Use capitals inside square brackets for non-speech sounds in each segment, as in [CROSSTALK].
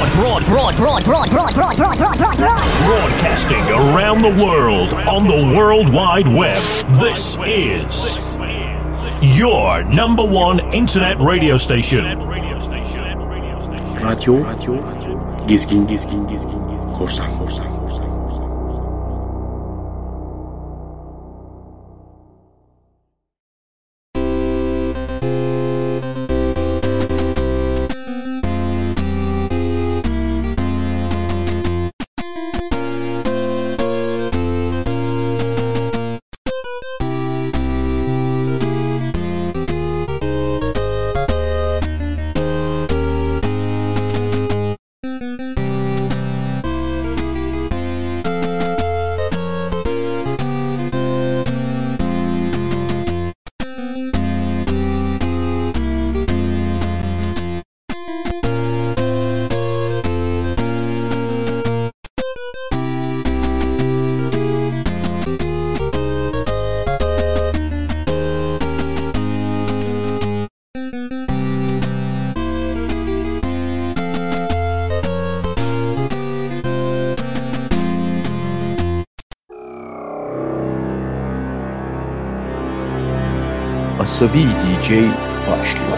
Broad, broad, broad, broad, broad, broad, broad, broad, broad, broad, broad. Broadcasting around the world on the World Wide Web. This is your number one internet radio station. Radyo, radyo, gizgin, gizgin, gizgin, gizgin, korsan, korsan, korsan, korsan. Sowie DJ Baszli.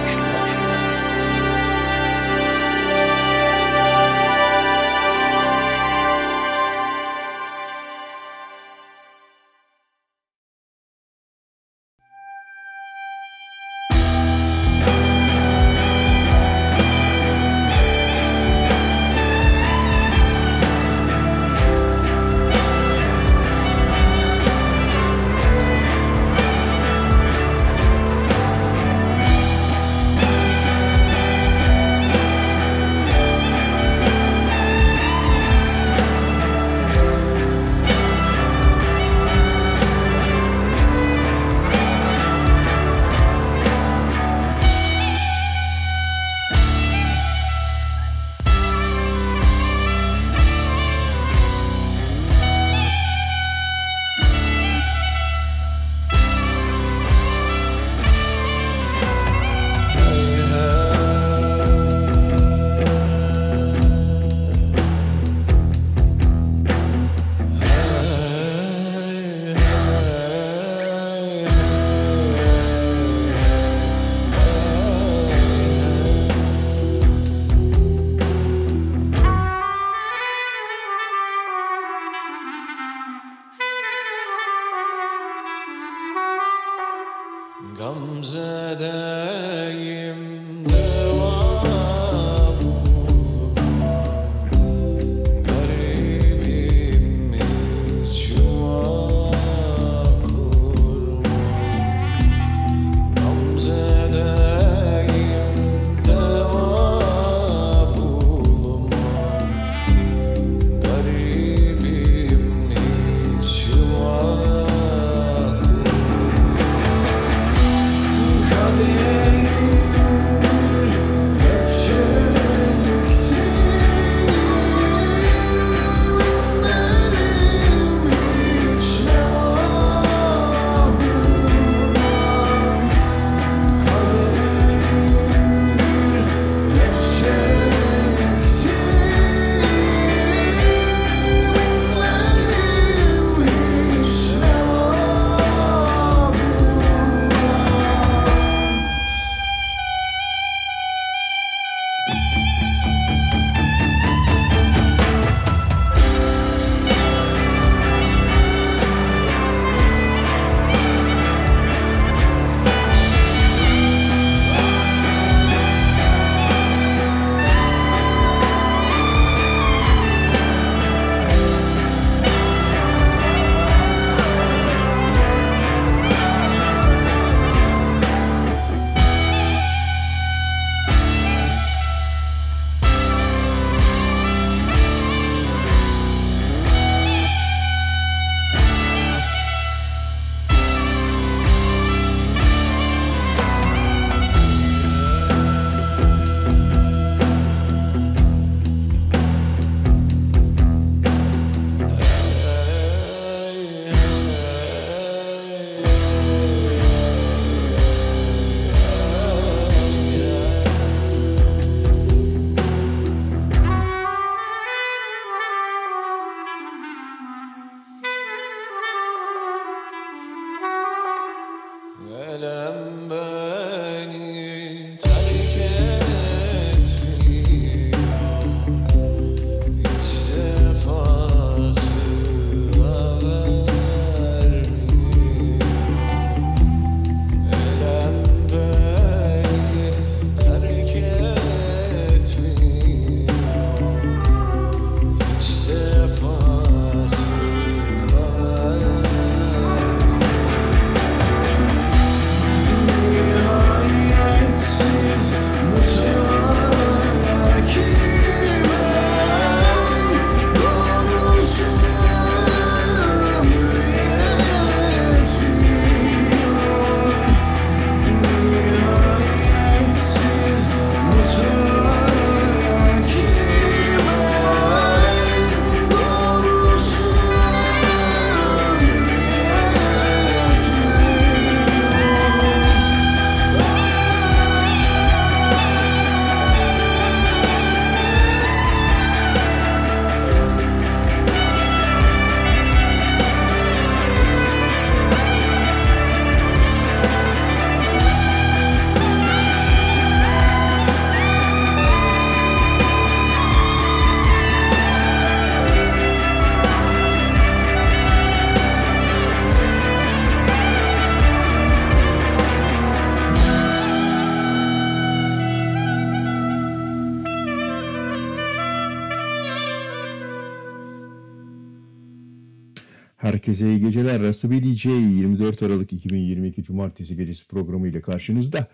Herkese iyi geceler. Rasibi DJ 24 Aralık 2022 Cumartesi gecesi programı ile karşınızda.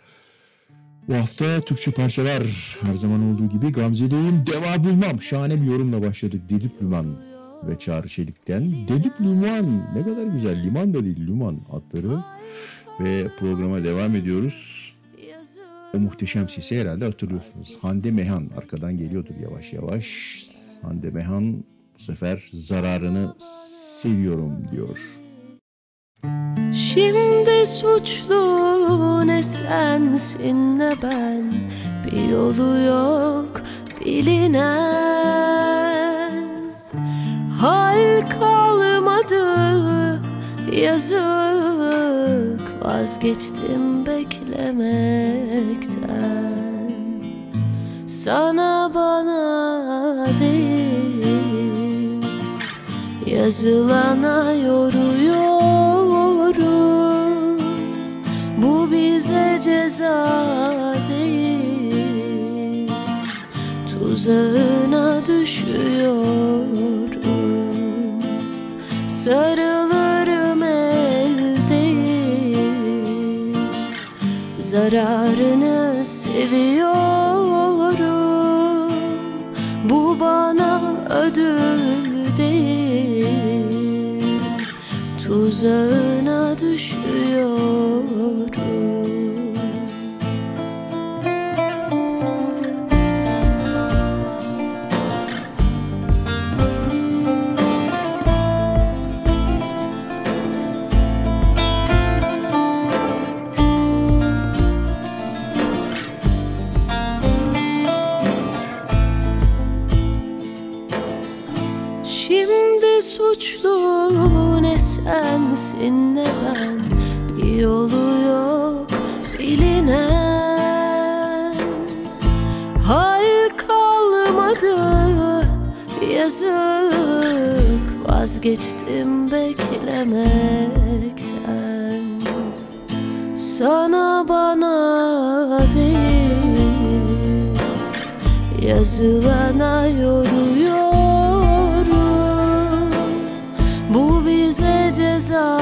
Bu hafta Türkçe parçalar her zaman olduğu gibi Gamze'deyim. Deva bulmam. Şahane bir yorumla başladık. Dedip Lüman ve Çağrı Çelik'ten. Dedip Lüman. Ne kadar güzel. Liman da değil Lüman adları. Ve programa devam ediyoruz. O muhteşem sesi herhalde hatırlıyorsunuz. Hande Mehan arkadan geliyordur yavaş yavaş. Hande Mehan bu sefer zararını seviyorum diyor. Şimdi suçlu ne sensin ne ben. Bir yolu yok bilinen. Hal kalmadı yazık. Vazgeçtim beklemekten. Sana bana değil Yazılana yoruyorum Bu bize ceza değil. Tuzağına düşüyorum. Sarılırım el değil Zararını seviyorum. Bu bana ödül Tuzağına düşüyorum sensin ne ben Bir yolu yok bilinen. Hal kalmadı yazık. Vazgeçtim beklemekten. Sana bana değil Yazılana yoruyorum ceza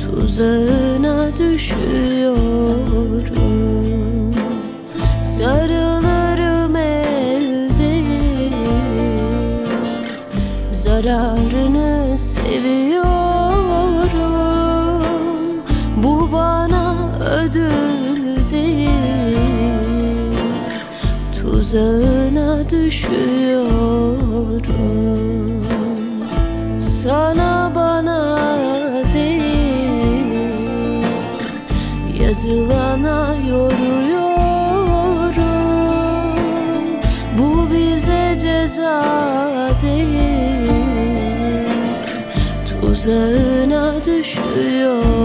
Tuzağına düşüyorum. Sarılırım el değil Zararını seviyorum. Bu bana ödül değil. Tuzağına düşüyorum Sana bana değil Yazılana yoruyorum. Bu bize ceza değil Tuzağına düşüyorum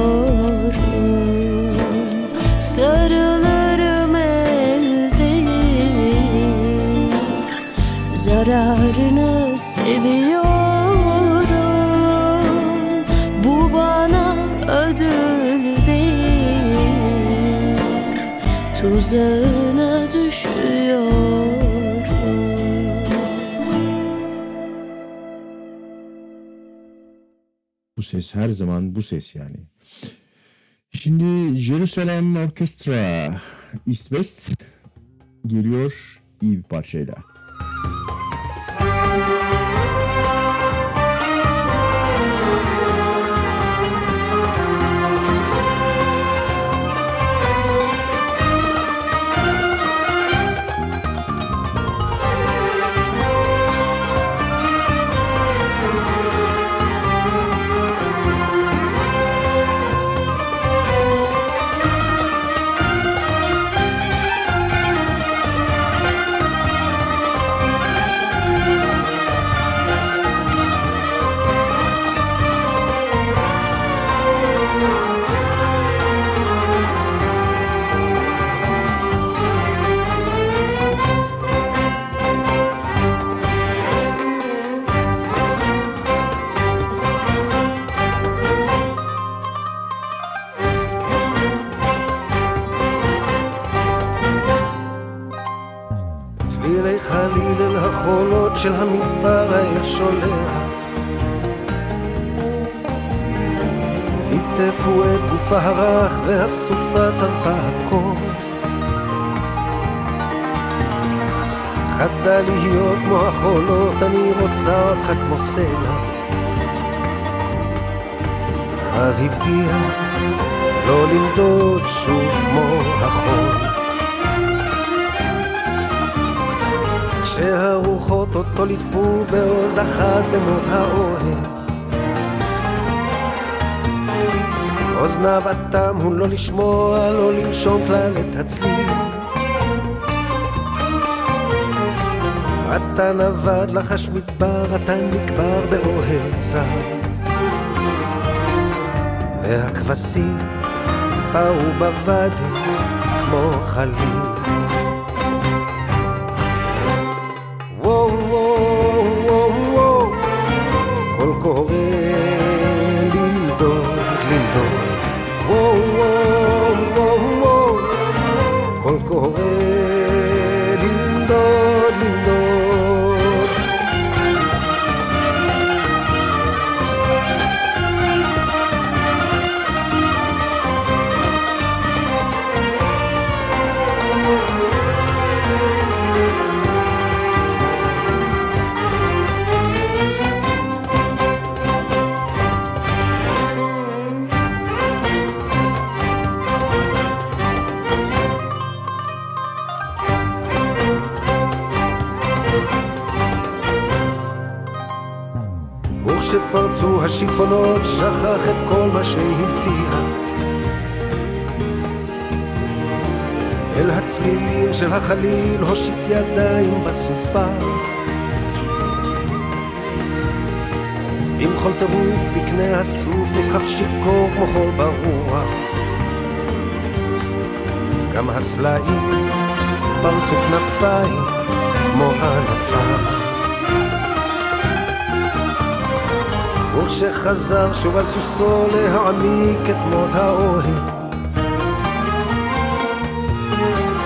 Tuzağına düşüyorum Bu ses her zaman bu ses yani. Şimdi Jerusalem Orkestra East West geliyor iyi bir parçayla. אותך כמו סלע. אז הבטיח לא לנדוד שוב כמו החול. כשהרוחות אותו ליטפו בעוז אחז במות האוהל. אוזניו אטם הוא לא לשמוע, לא לנשום כלל את הצליל אתה נבד לחש מדבר, אתה נקבר באוהל צר. והכבשים באו בוואדי כמו חליל וכשחזר שוב על סוסו להעמיק את מות האוהל.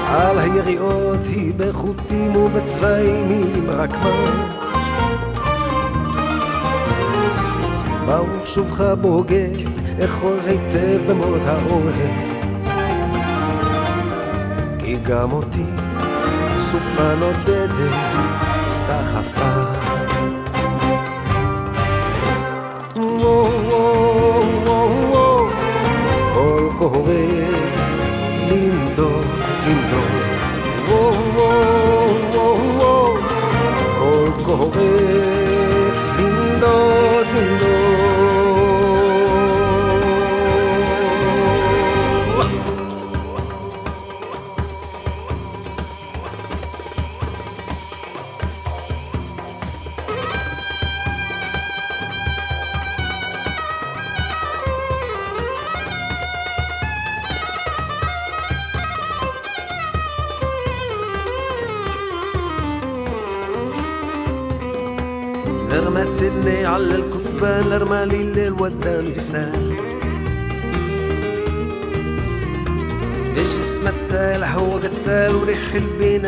על היריעות היא בחוטים ובצבעים היא רקמה ברוך שובך בוגד, אחוז היטב במות האוהל? כי גם אותי סופה נודדת סחפה lindo, lindo. Oh, oh, oh, oh, oh. Corcovel.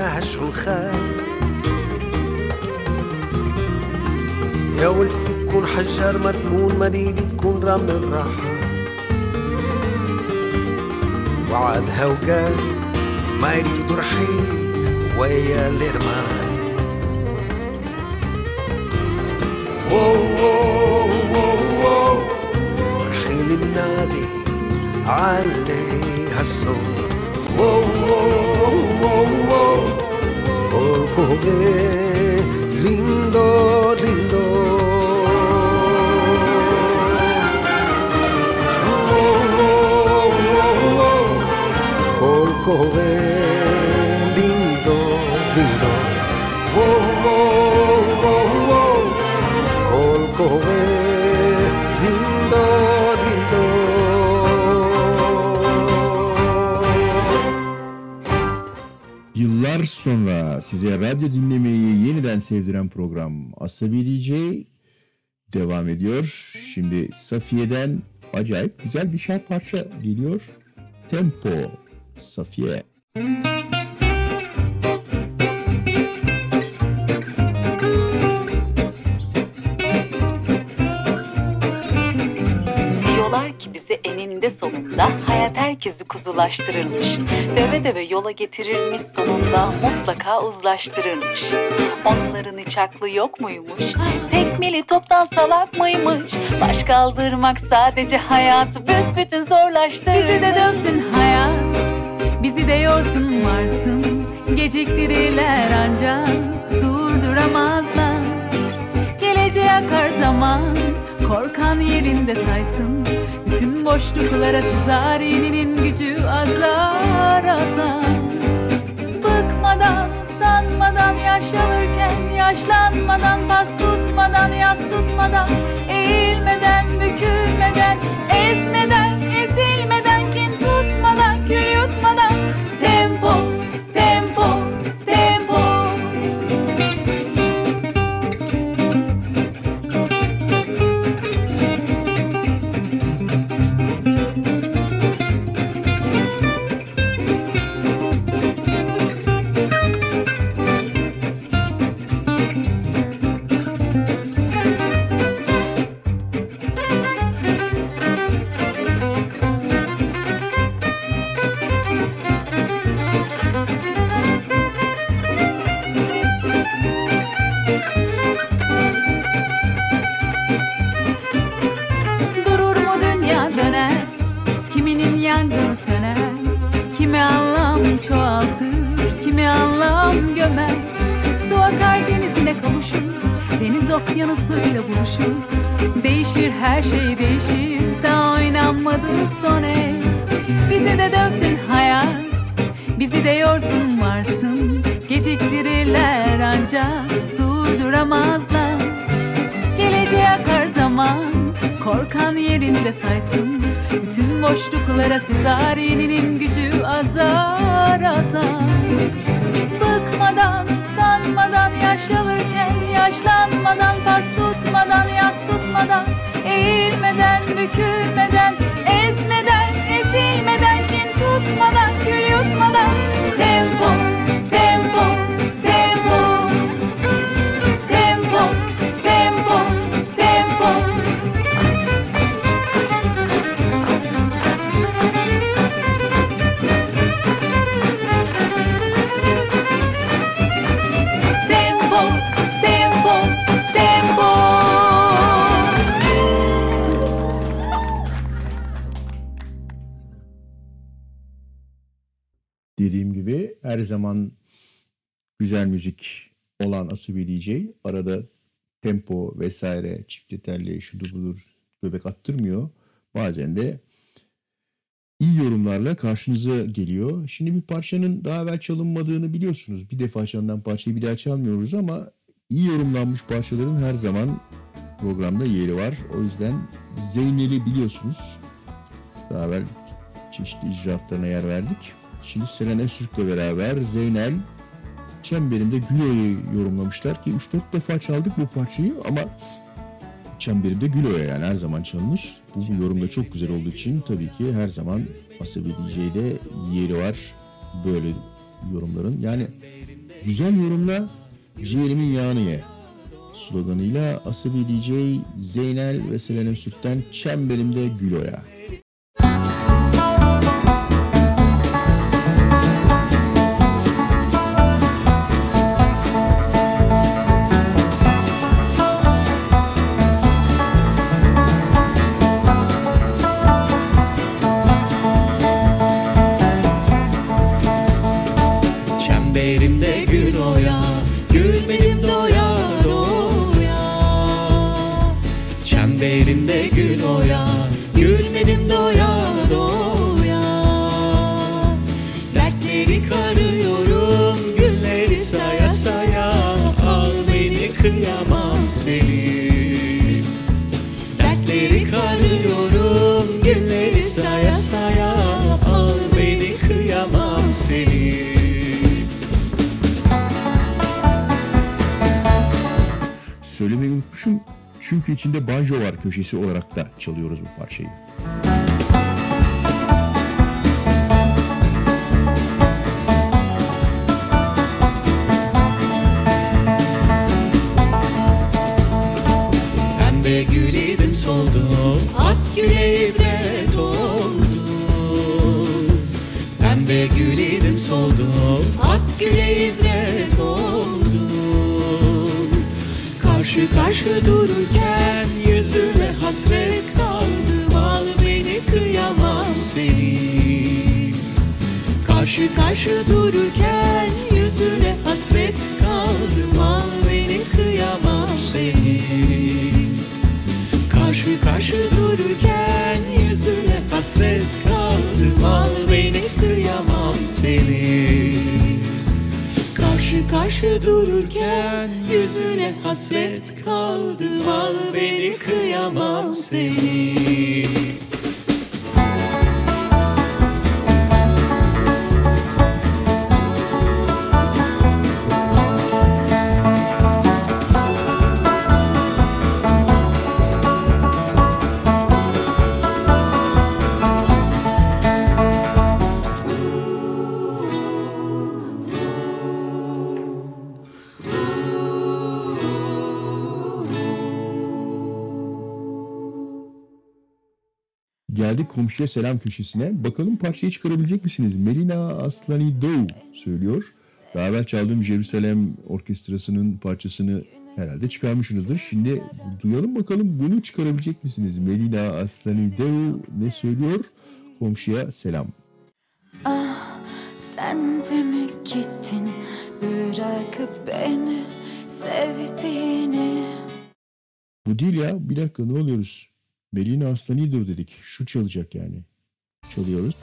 يا هالشلخان يا ولفي تكون حجار مدمون مريدي تكون رمل الراحة. وعدها وقال ما يريد رحيل ويا الرمان رحيل النادي علي هالصوت. joven, lindo, lindo. Oh, oh, oh, oh, oh. Size radyo dinlemeyi yeniden sevdiren program Asabi DJ devam ediyor. Şimdi Safiye'den acayip güzel bir şarkı parça geliyor. Tempo Safiye. Kuzulaştırırmış. Deve deve yola getirirmiş sonunda mutlaka uzlaştırırmış. Onların hiç aklı yok muymuş? Tekmeli toptan salak mıymış? Baş kaldırmak sadece hayatı büsbütün zorlaştırır. Bizi de dövsün hayat Bizi de yorsun varsın Geciktirirler ancak Durduramazlar Geleceğe akar zaman Korkan yerinde saysın Bütün boşluklara sızar Yeninin gücü azar azar. Bıkmadan, usanmadan Yaş alırken yaşlanmadan Bas tutmadan, yas tutmadan Eğilmeden, bükülmeden Ezmeden, Deniz okyanusuyla buluşur. Değişir her şey değişir. Daha oynanmadı son Bize de dönsün hayat. Bizi de yorsun varsın. Geciktirirler ancak. Akar zaman Korkan yerinde saysın. Bütün boşluklara sızar Yeninin gücü azar azar. Bıkmadan, sanmadan Yaş alırken yaşlanmadan Pas tutmadan, yas tutmadan Eğilmeden, bükülmeden Ezmeden, ezilmeden Kin tutmadan, kül yutmadan. Tempo, tempo her zaman güzel müzik olan DJ arada tempo vesaire çift telli şudur budur göbek attırmıyor. Bazen de iyi yorumlarla karşınıza geliyor. Şimdi bir parçanın daha evvel çalınmadığını biliyorsunuz. Bir defa çalınan parçayı bir daha çalmıyoruz ama iyi yorumlanmış parçaların her zaman programda yeri var. O yüzden Zeynel'i biliyorsunuz. Daha evvel çeşitli icraatlarına yer verdik. Şimdi Selen Öztürk'le beraber Zeynel Çemberinde Gülo'yu yorumlamışlar ki 3-4 defa çaldık bu parçayı ama Çemberinde Gülo'ya yani her zaman. Bu, bu yorumda çok güzel olduğu için tabii ki her zaman Asabi DJ'de yeri var böyle yorumların. Yani güzel yorumla ciğerimin yağını ye sloganıyla Asabi DJ Zeynel ve Selen Öztürk'ten Çemberimde Gülo'ya. unutmuşum. Çünkü içinde banjo var köşesi olarak da çalıyoruz bu parçayı. Pembe gül idim soldu, ak güle ibret oldu. Pembe gül idim soldu, ak güle ibret oldu. Karşı dururken yüzüne hasret kaldım Al beni kıyamam seni. Karşı karşı dururken yüzüne hasret kaldım Al beni kıyamam seni. Karşı karşı dururken yüzüne hasret kaldım Al beni kıyamam seni Karşı karşı dururken yüzüne hasret kaldım Al beni kıyamam seni Geldik komşuya selam köşesine. Bakalım parçayı çıkarabilecek misiniz? Melina Aslanidou söylüyor. Daha evvel çaldığım Jerusalem Orkestrası'nın parçasını herhalde çıkarmışsınızdır. Şimdi duyalım bakalım bunu çıkarabilecek misiniz? Melina Aslanidou ne söylüyor? Komşuya selam. Ah sen de mi gittin bırakıp beni sevdiğini Bu değil ya. Bir dakika ne oluyoruz? Melina Aslanidou dedik. Şu çalacak yani. Çalıyoruz.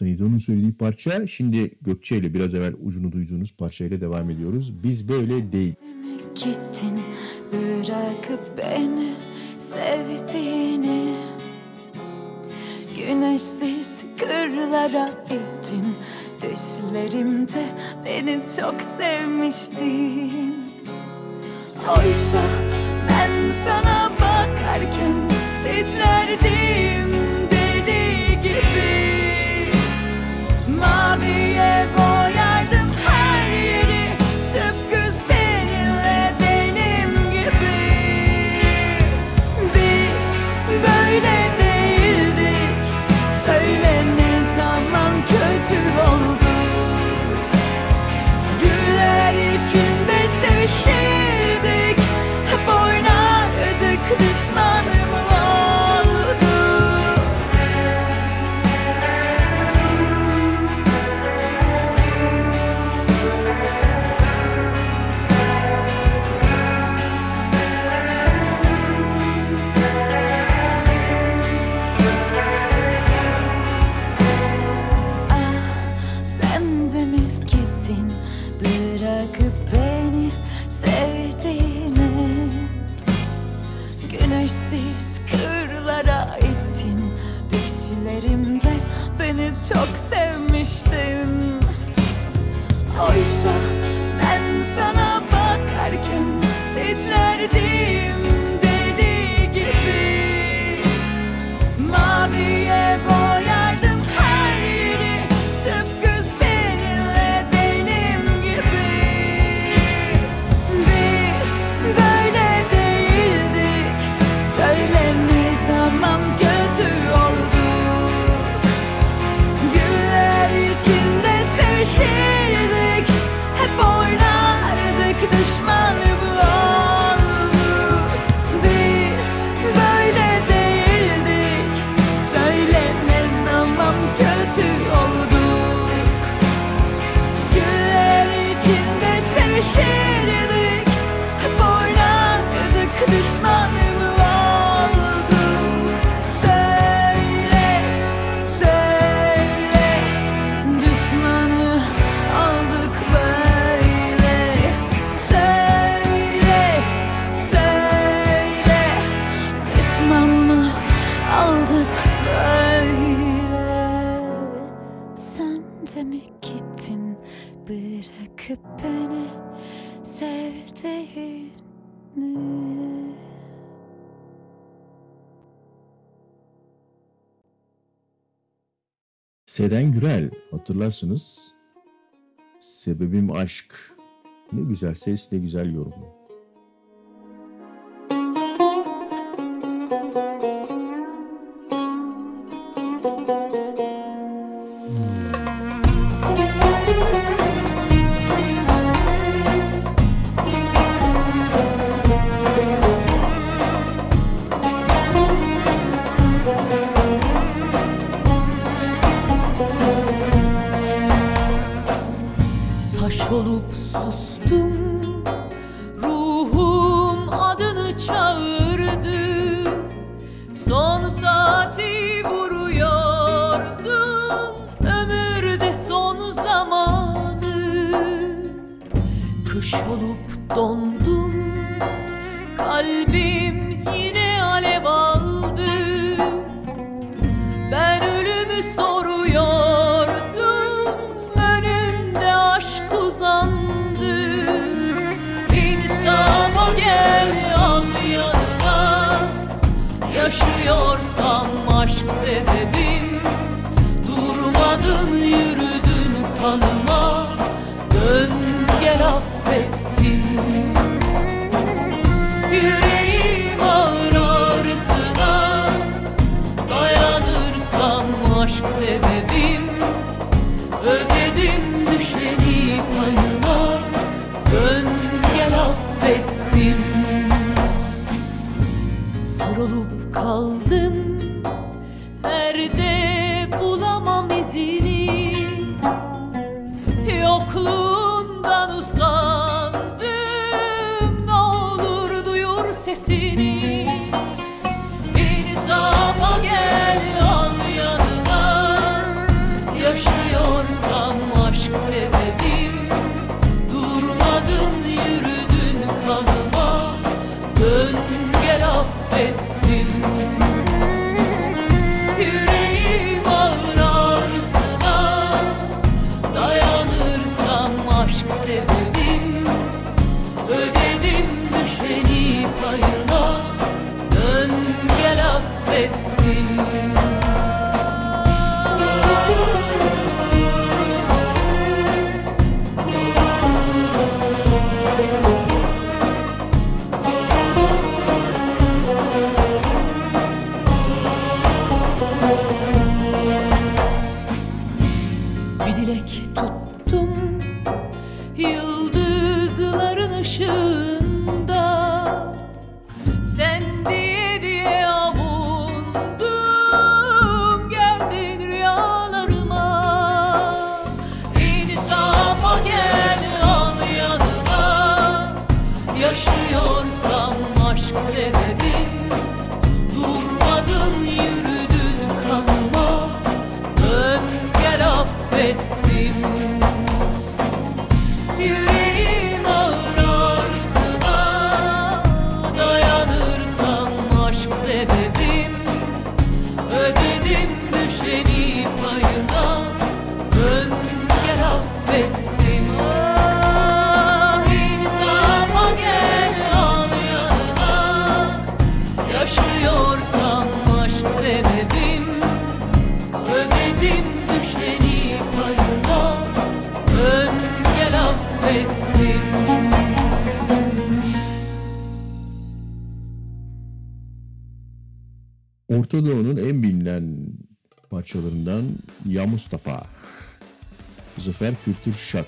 Usta'ydı. Onun söylediği parça. Şimdi Gökçe ile biraz evvel ucunu duyduğunuz parçayla devam ediyoruz. Biz böyle değil. Gittin bırakıp beni sevdiğini Güneşsiz kırlara ettin Düşlerimde beni çok sevmiştin çok Gürel hatırlarsınız. Sebebim aşk. Ne güzel ses, ne güzel yorumu. Zafer Kültür Şak.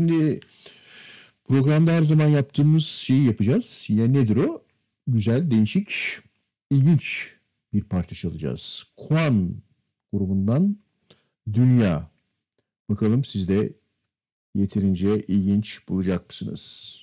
Şimdi programda her zaman yaptığımız şeyi yapacağız. Yine nedir o? Güzel, değişik, ilginç bir parça çalacağız. Kuan grubundan Dünya. Bakalım siz de yeterince ilginç bulacak mısınız?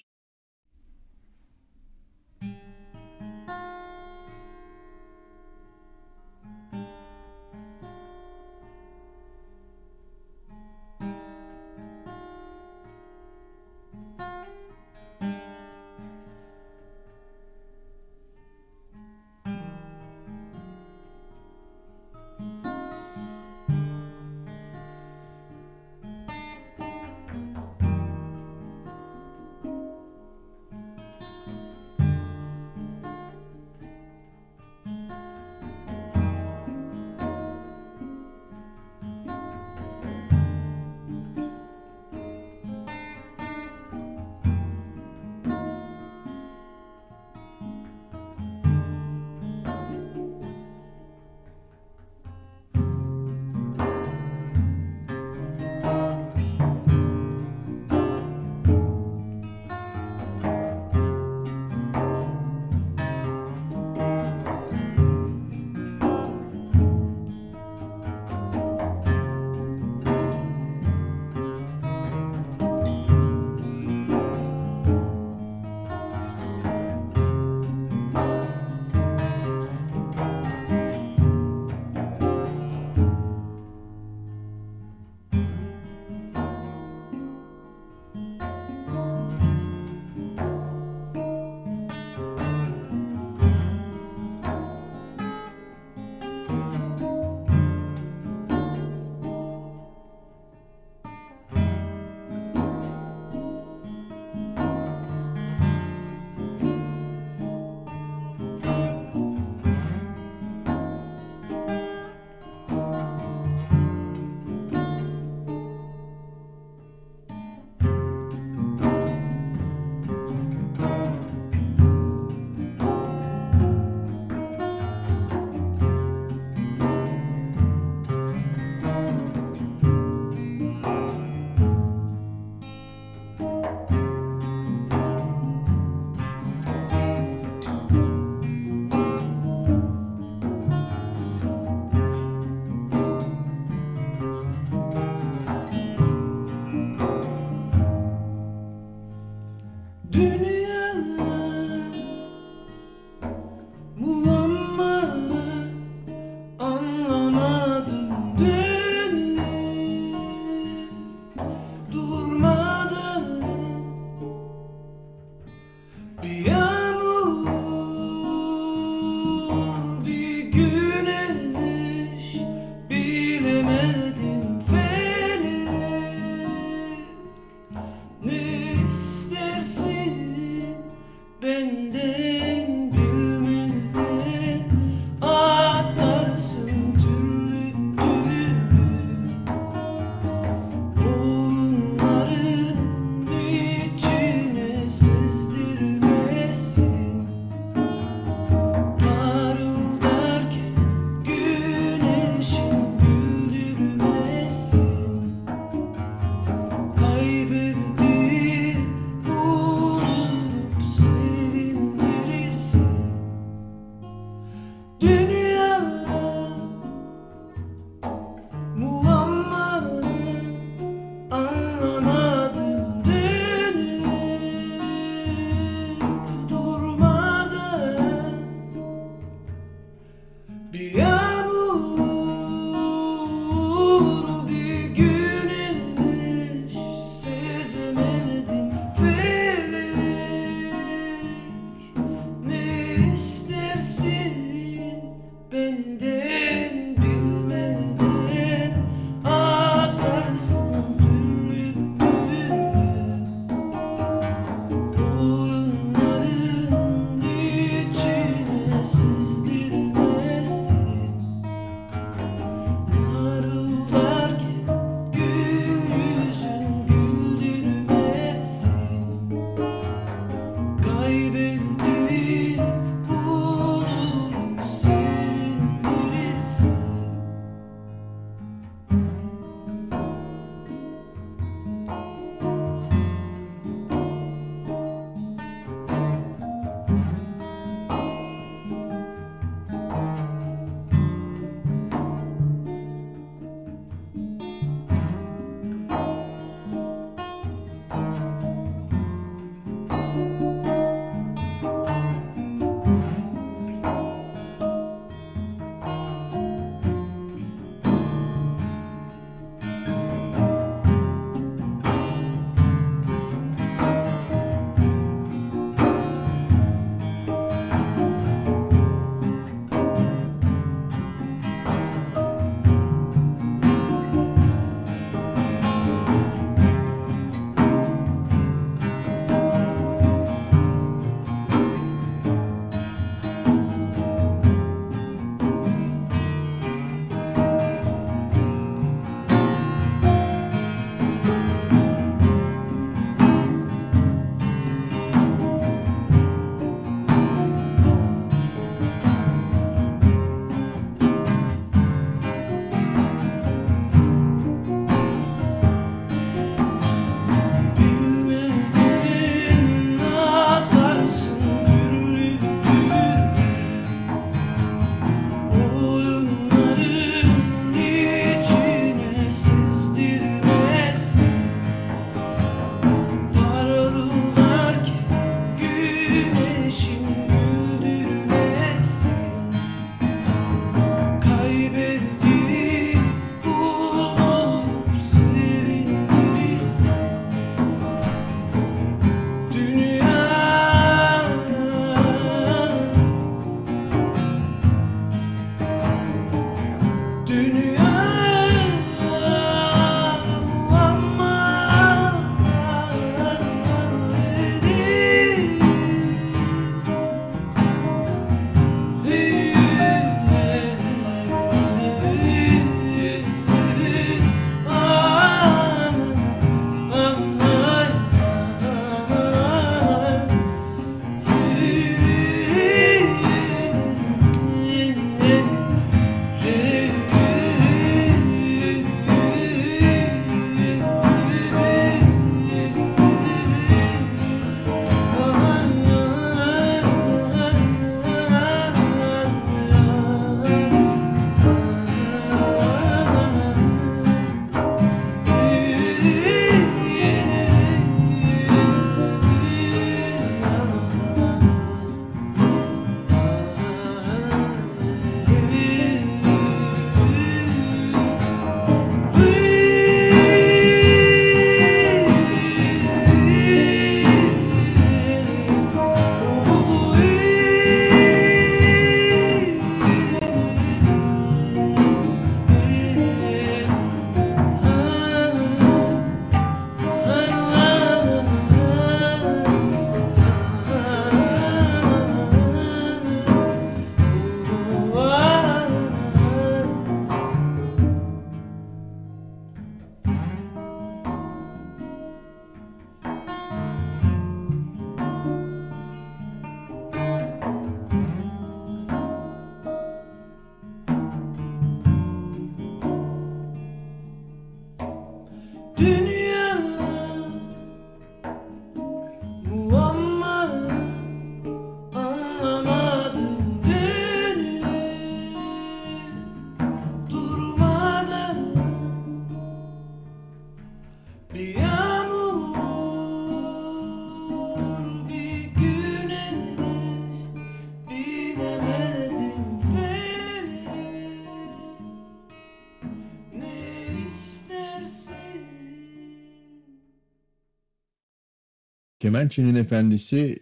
Kemençenin efendisi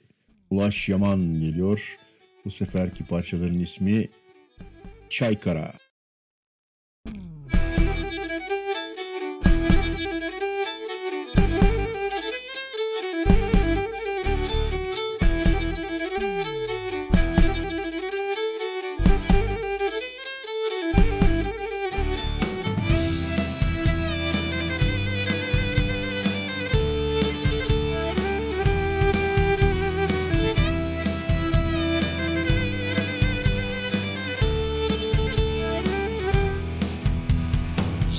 Ulaş Yaman geliyor. Bu seferki parçaların ismi Çaykara.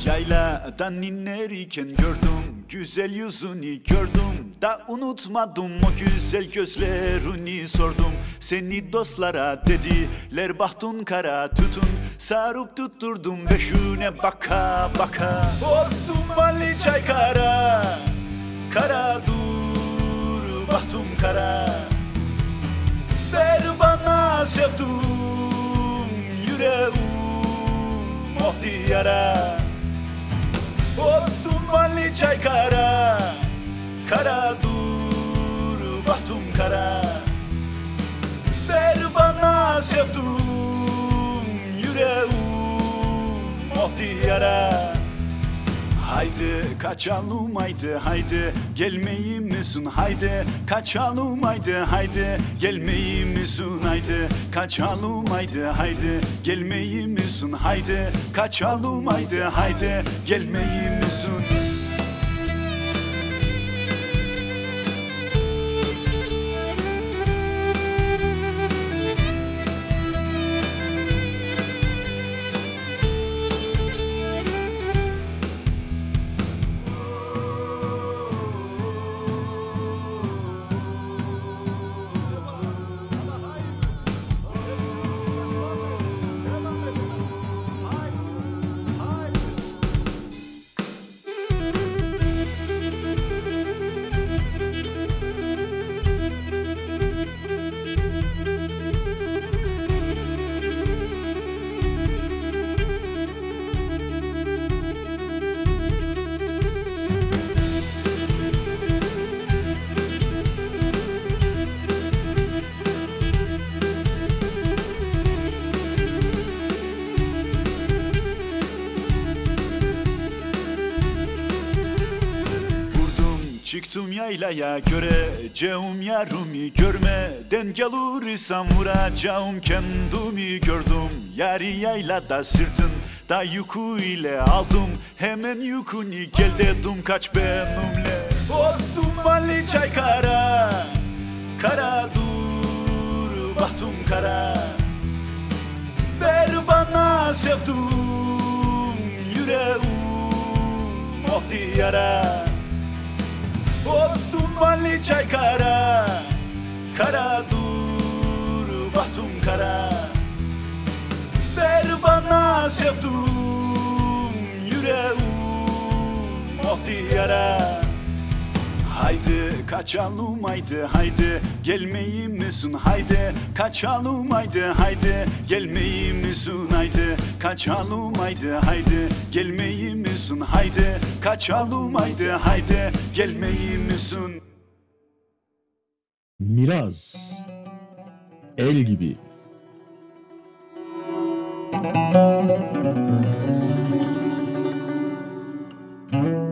Yayladan inerken gördüm güzel yüzünü gördüm. Da unutmadım o güzel gözlerini sordum. Seni dostlara dediler bahtun kara tutun. Sarıp tutturdum beşüne baka baka. Ordum Ali çay kara Kara dur bahtun kara. Ver bana sevdum yüreğim oh diyara Ottum Ali çay kara Kara dur bahtum kara. Ver bana sevdum yüreğim oh diyara Haydi kaçalım haydi haydi. Gelmeyi misin? Haydi kaçalım haydi haydi. Gelmeyi misin? Haydi kaçalım haydi haydi. Gelmeyi misin? Haydi kaçalım haydi haydi. Gelmeyi misin? Vurdum yaylaya göreceğim yarımı görmeden gelurirsem vuracağım kendimi gördüm Yarı yaylada sırtın. Da yükü ile aldım hemen yükünü gel dedim. Kaç benimle Ordum Ali çay kara. Kara dur bahtım kara. Ver bana sevdum yüreğim oh diyara Ottum Ali çay kara Kara dur bahtum kara. Ver bana sevdum yüreğim oh diyara. Haydi kaçalım haydi haydi. Gelmeyi misin haydi. Kaçalım haydi haydi. Gelmeyi misin haydi. Kaçalım haydi haydi. Gelmeyi misin haydi. Kaçalım haydi haydi. Gelmeyi misin Miraz. El gibi. Thank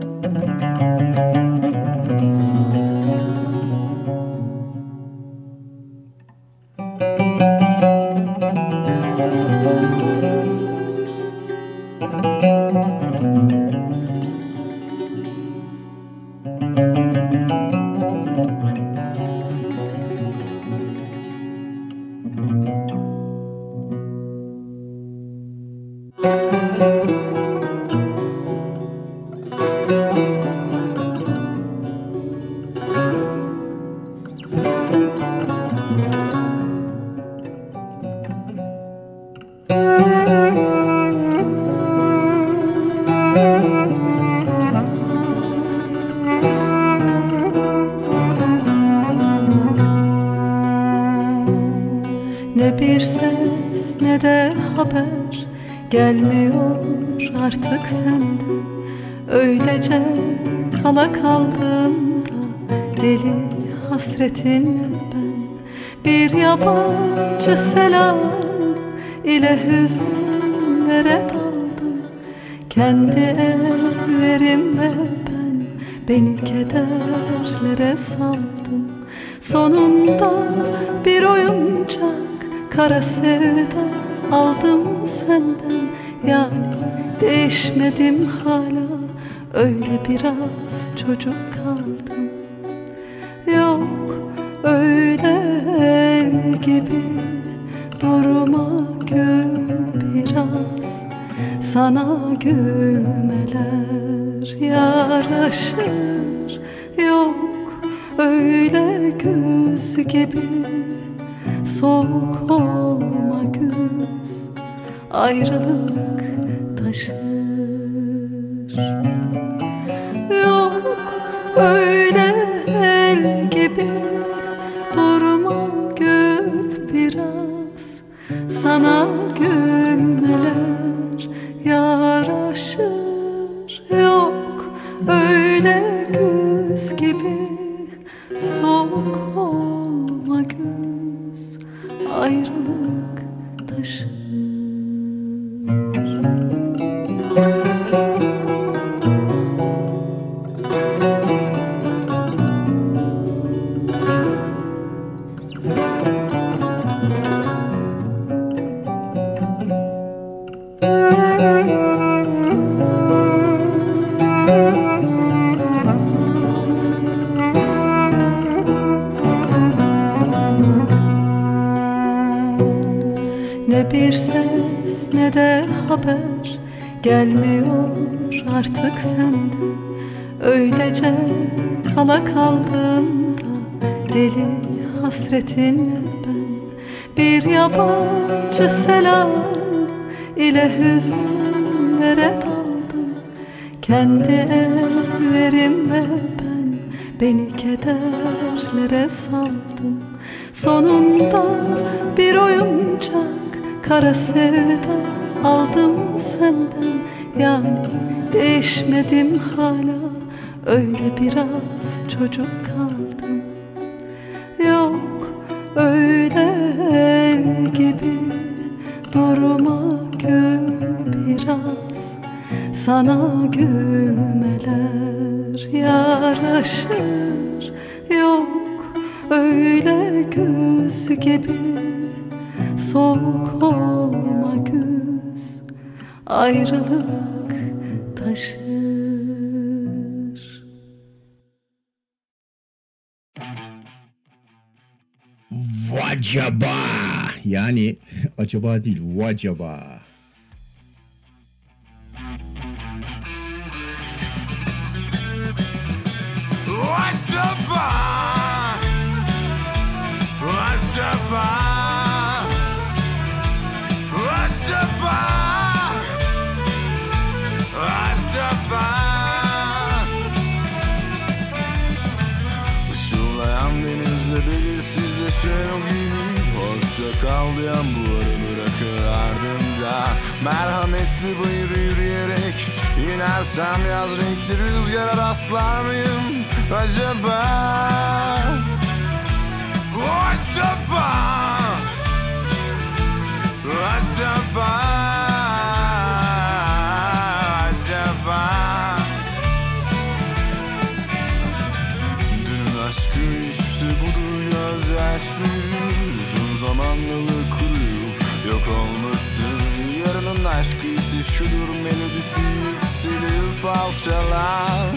Vacaba. Yani acaba değil, vacaba. Gizli bayır yürüyerek inersem yaz renkli rüzgara rastlar mıyım acaba? Acaba? Acaba? Düşülür melodisi yükselir falçalar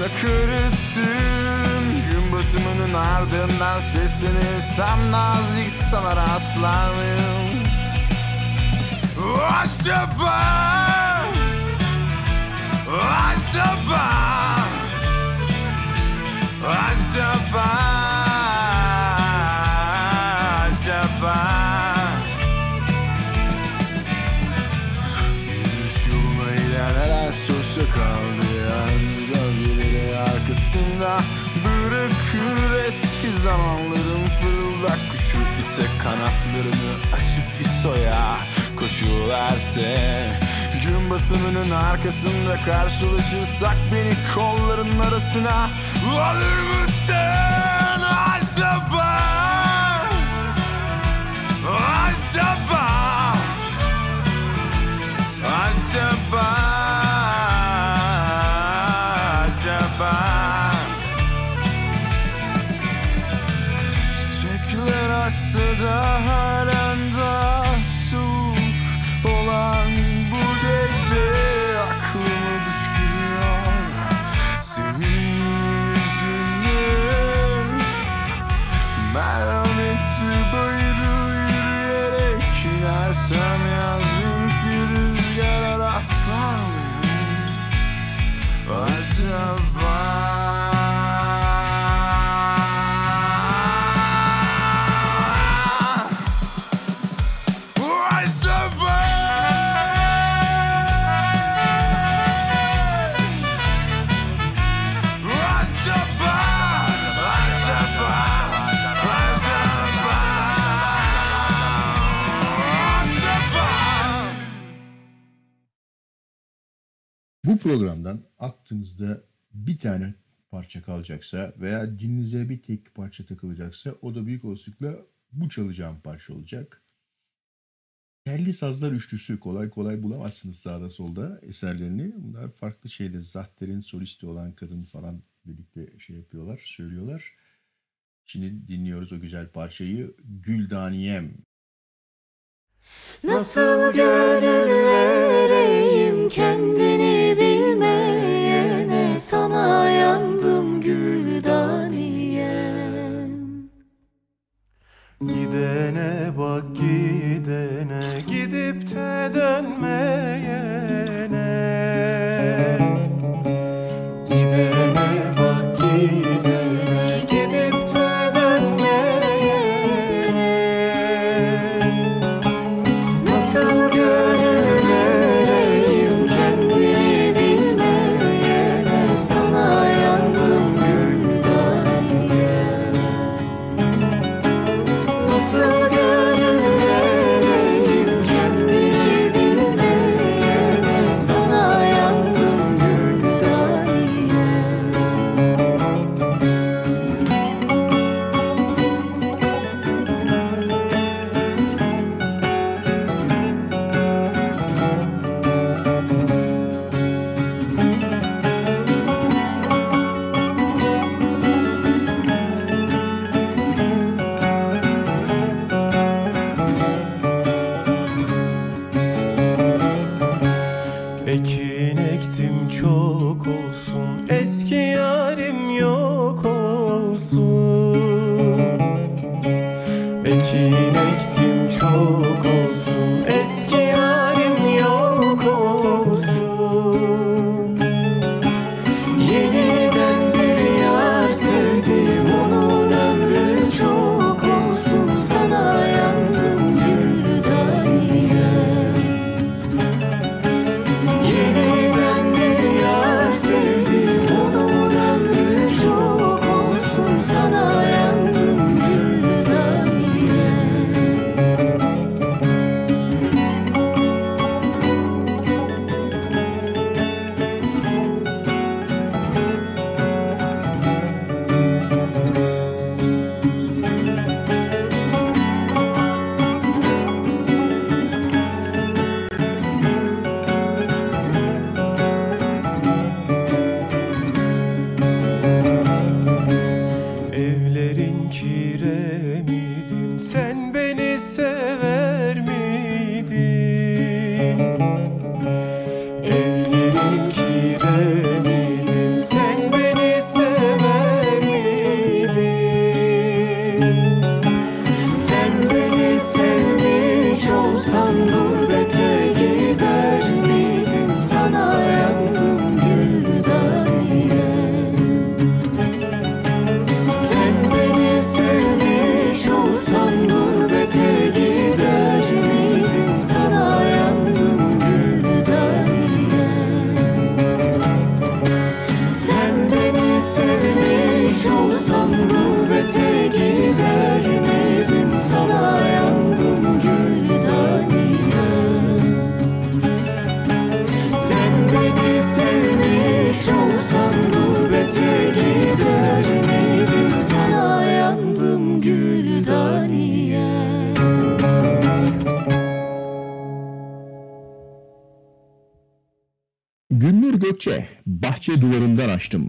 Nakırıttım gün batımının ardından sesini Sam nazik sana rastlar mıyım? Acaba Acaba Acaba Acaba zamanların fırıldak kuşu ise kanatlarını açıp İso'ya koşuverse Gün batımının arkasında karşılaşırsak beni kolların arasına alır mısın acaba? Bu programdan aklınızda bir tane parça kalacaksa veya dilinize bir tek parça takılacaksa o da büyük olasılıkla bu çalacağım parça olacak. Telli Sazlar Üçlüsü kolay kolay bulamazsınız sağda solda eserlerini. Bunlar farklı şeyde Zahter'in solisti olan kadın falan birlikte şey yapıyorlar, söylüyorlar. Şimdi dinliyoruz o güzel parçayı Güldaniyem. Nasıl gönül vereyim kendini bahçe duvarından açtım.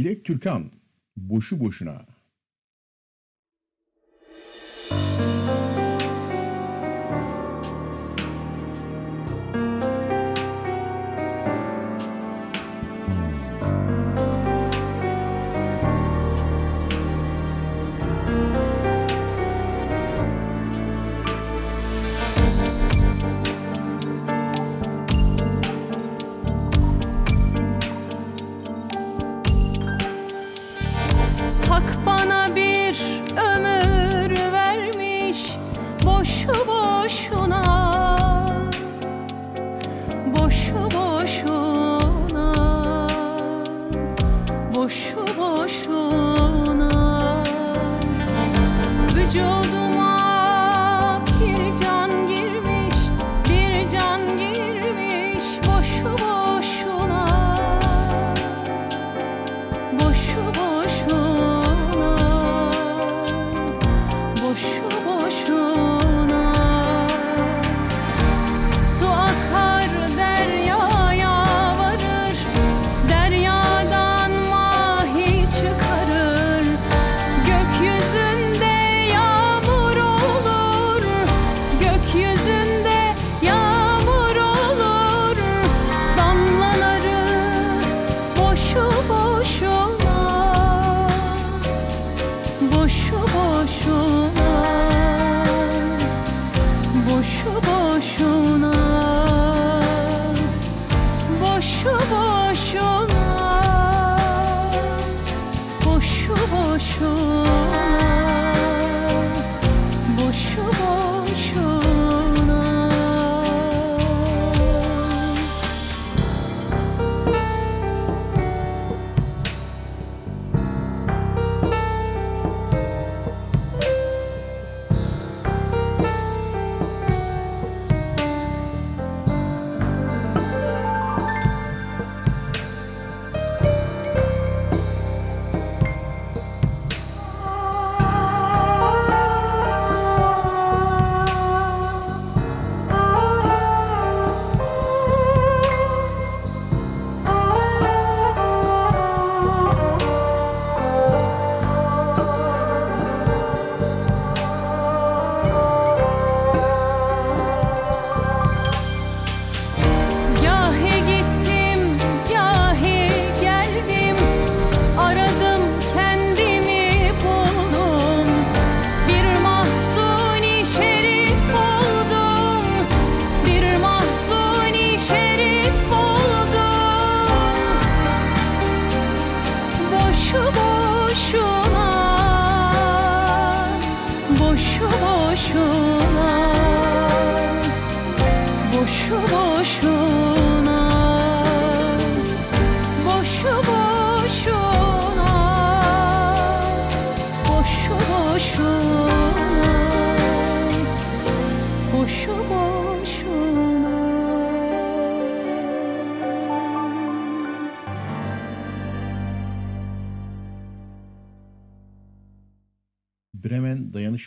Dilek Türkan, boşu boşuna.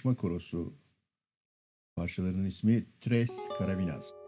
Konuşma Korosu. Parçalarının ismi Tres Carabinas.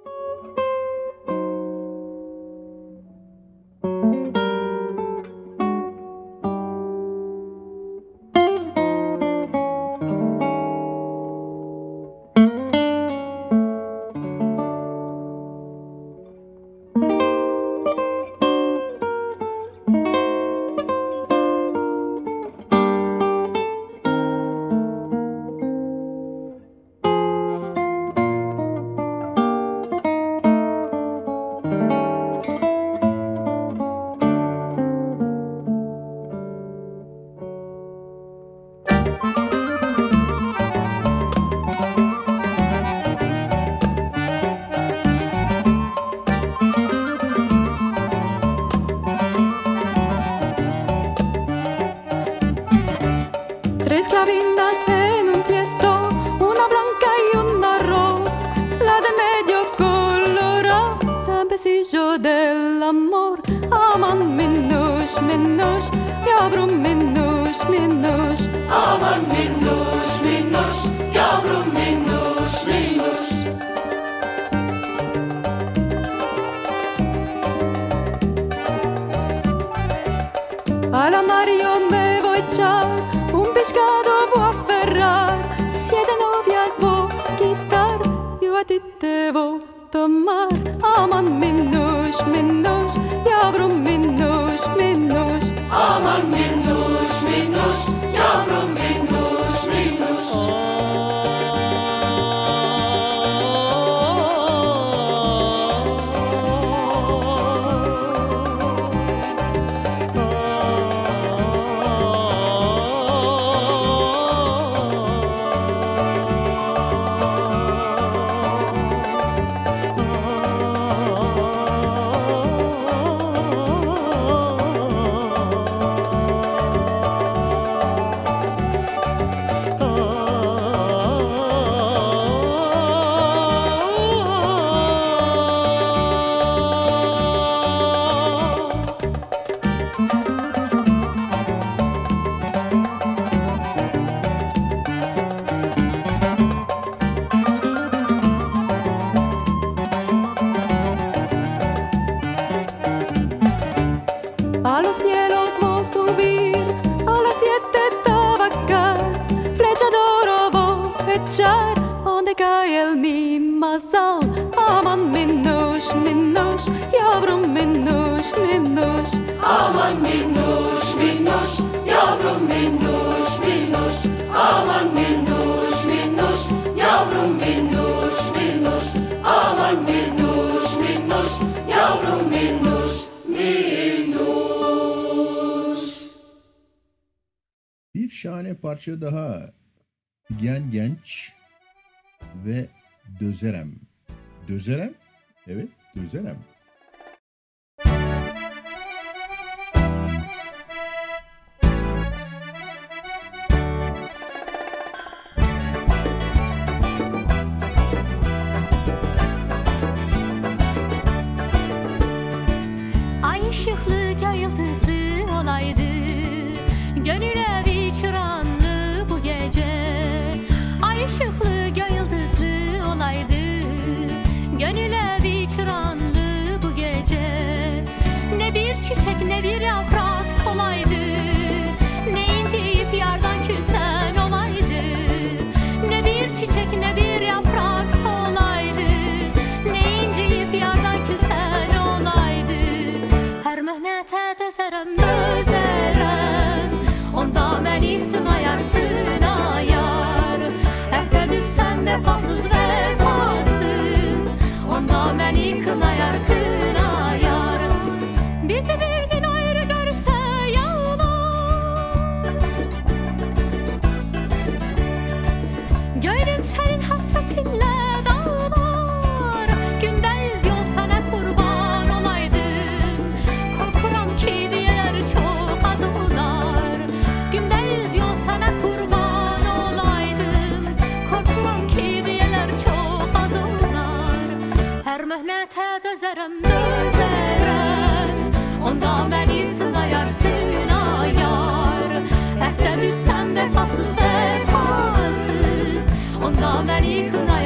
parça daha. Gen Genç ve Dözerem. Dözerem? Evet, Dözerem. Ay ışıklı, göy yıldızlı olaydı Gönül ne bir yap dözerem dözerem Onda beni sınayarsın ayar Hərdə düşsən vəfasız vəfasız Onda beni kınayar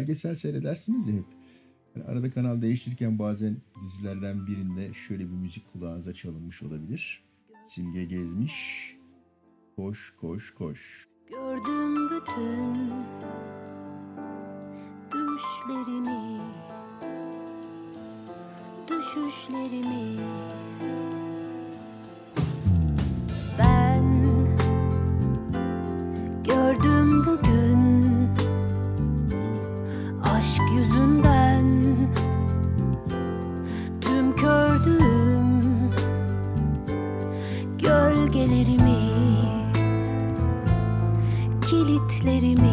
belgesel seyredersiniz ya hep. Yani arada kanal değiştirirken bazen dizilerden birinde şöyle bir müzik kulağınıza çalınmış olabilir. Simge gezmiş. Koş koş koş. Gördüm bütün düşlerimi düşüşlerimi Ben gördüm bugün dertlerimi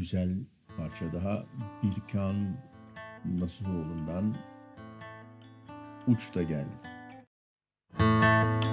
güzel parça daha Birkan Nasuhoğlu'ndan Uçta Gel. Yandım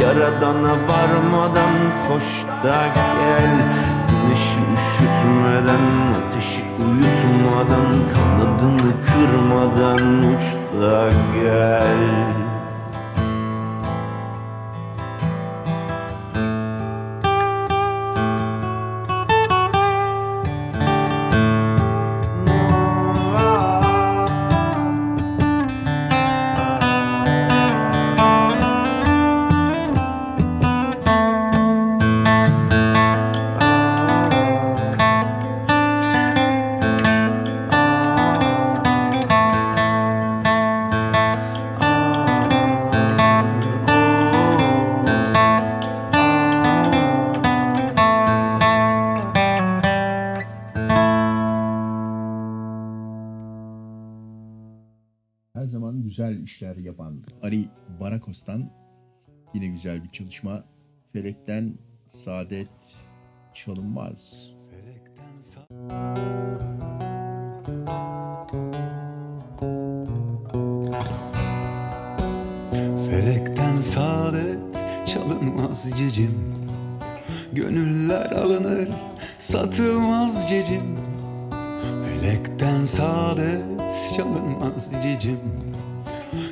Yaradana varmadan koş da gel. Güneşi üşütmeden ateşi uyutmadan Kanadını kırmadan uç da gel Barakos'tan yine güzel bir çalışma. Felekten Saadet Çalınmaz. Felekten saadet çalınmaz cicim Gönüller alınır satılmaz cicim Felekten saadet çalınmaz cicim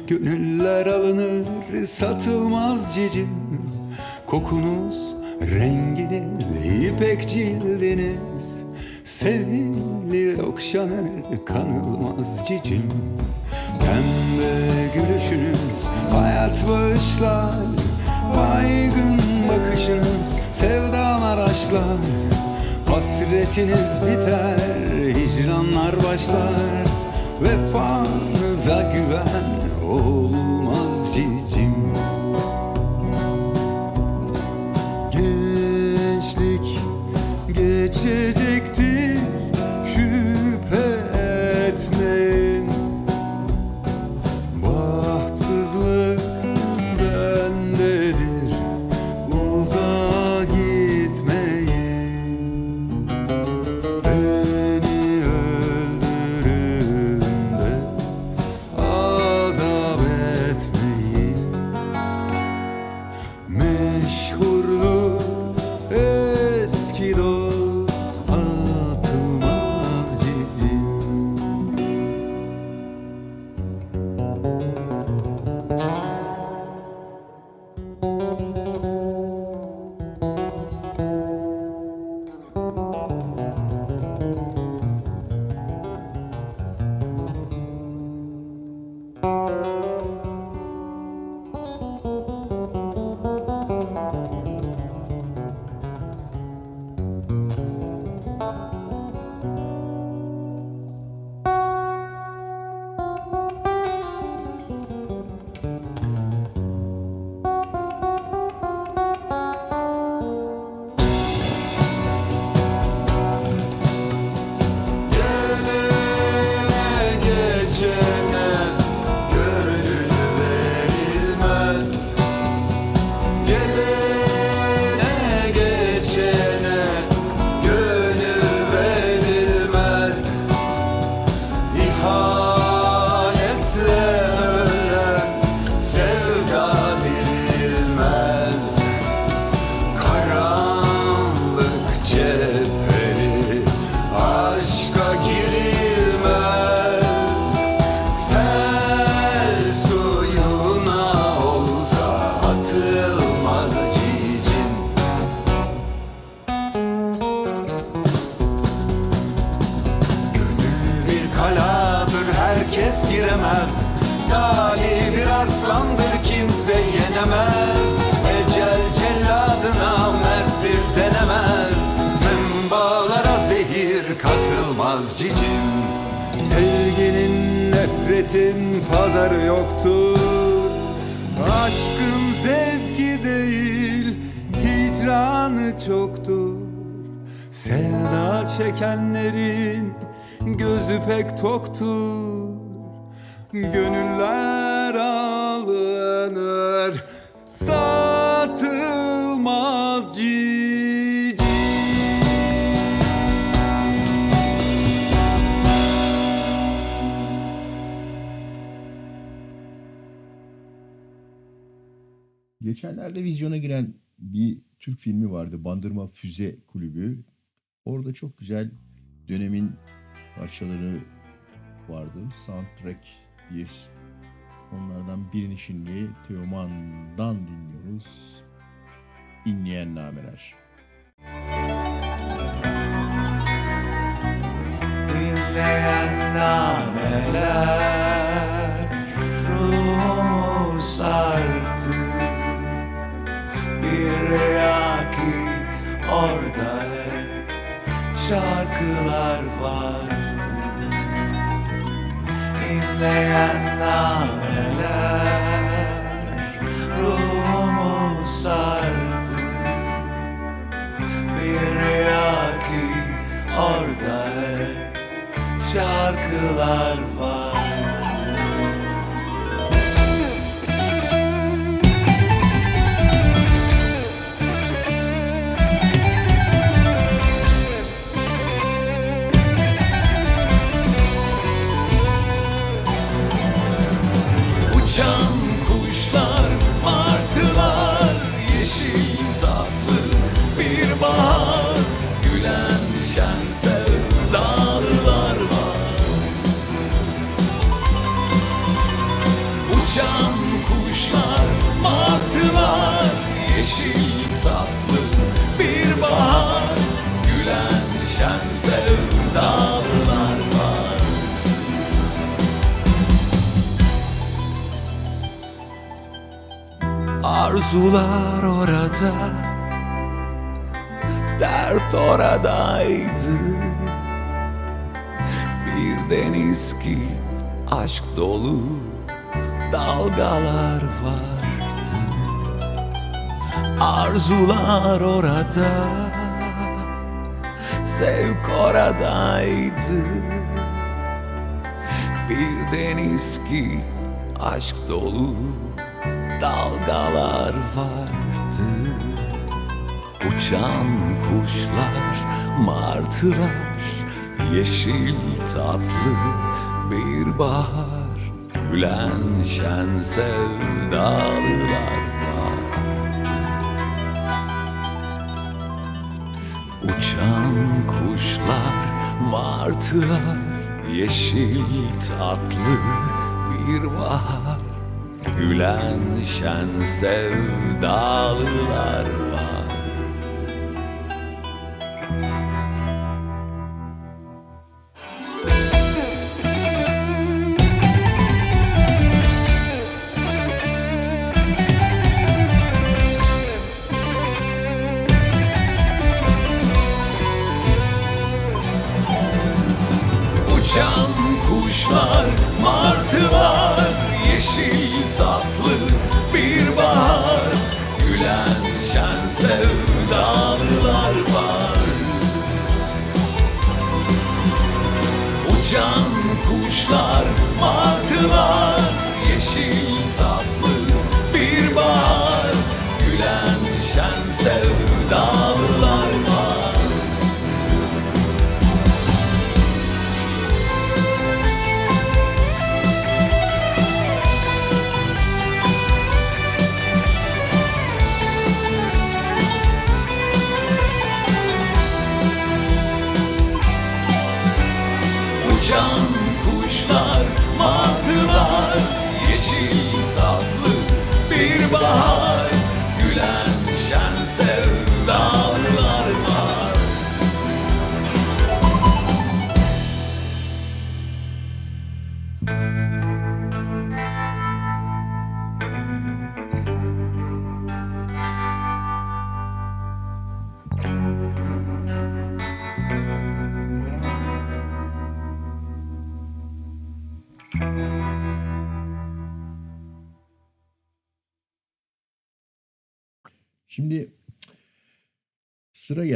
Gönüller alınır satılmaz cicim Kokunuz renginiz ipek cildiniz. Sevilir okşanır kanılmaz cicim Pembe gülüşünüz hayat bağışlar. Baygın bakışınız sevdalar aşlar. Hasretiniz biter hicranlar başlar. Vefanıza güven olmaz cicim. Gençlik geçecek geçenlerde vizyona giren bir Türk filmi vardı. Bandırma Füze Kulübü. Orada çok güzel dönemin parçaları vardı. Soundtrack diye. Onlardan birini şimdi Teoman'dan dinliyoruz. İnleyen nameler. İnleyen nameler ruhumu sardı bir rüya ki şarkılar vardı. İnleyen nameler ruhumu sardı. Bir rüya ki şarkılar vardı. Arzular orada Dert oradaydı. Bir deniz ki aşk dolu Dalgalar vardı. Arzular orada Zevk oradaydı. Bir deniz ki aşk dolu dalgalar vardı. Uçan kuşlar, martılar Yeşil tatlı bir bahar. Gülen şen sevdalılar vardı. Uçan kuşlar, martılar Yeşil tatlı bir bahar Gülen şen sevdalılar var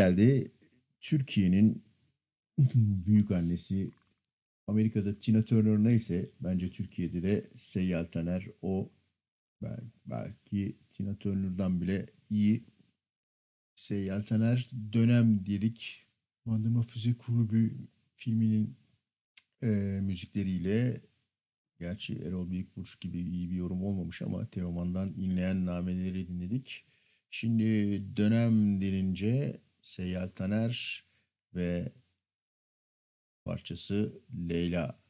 geldi. Türkiye'nin [LAUGHS] büyük annesi Amerika'da Tina Turner neyse bence Türkiye'de de Seyyal Taner o. Bel- belki Tina Turner'dan bile iyi. Seyyal Taner dönem dedik. Bandırma Füze Kulübü filminin e, müzikleriyle. Gerçi Erol Büyükburç gibi iyi bir yorum olmamış ama Teoman'dan inleyen nameleri dinledik. Şimdi dönem denince Seyyal Taner ve parçası Leyla.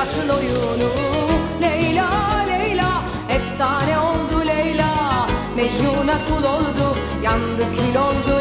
aşkın oyunu. Leyla Leyla efsane oldu Leyla. Mecnun'a kul oldu yandı kül oldu.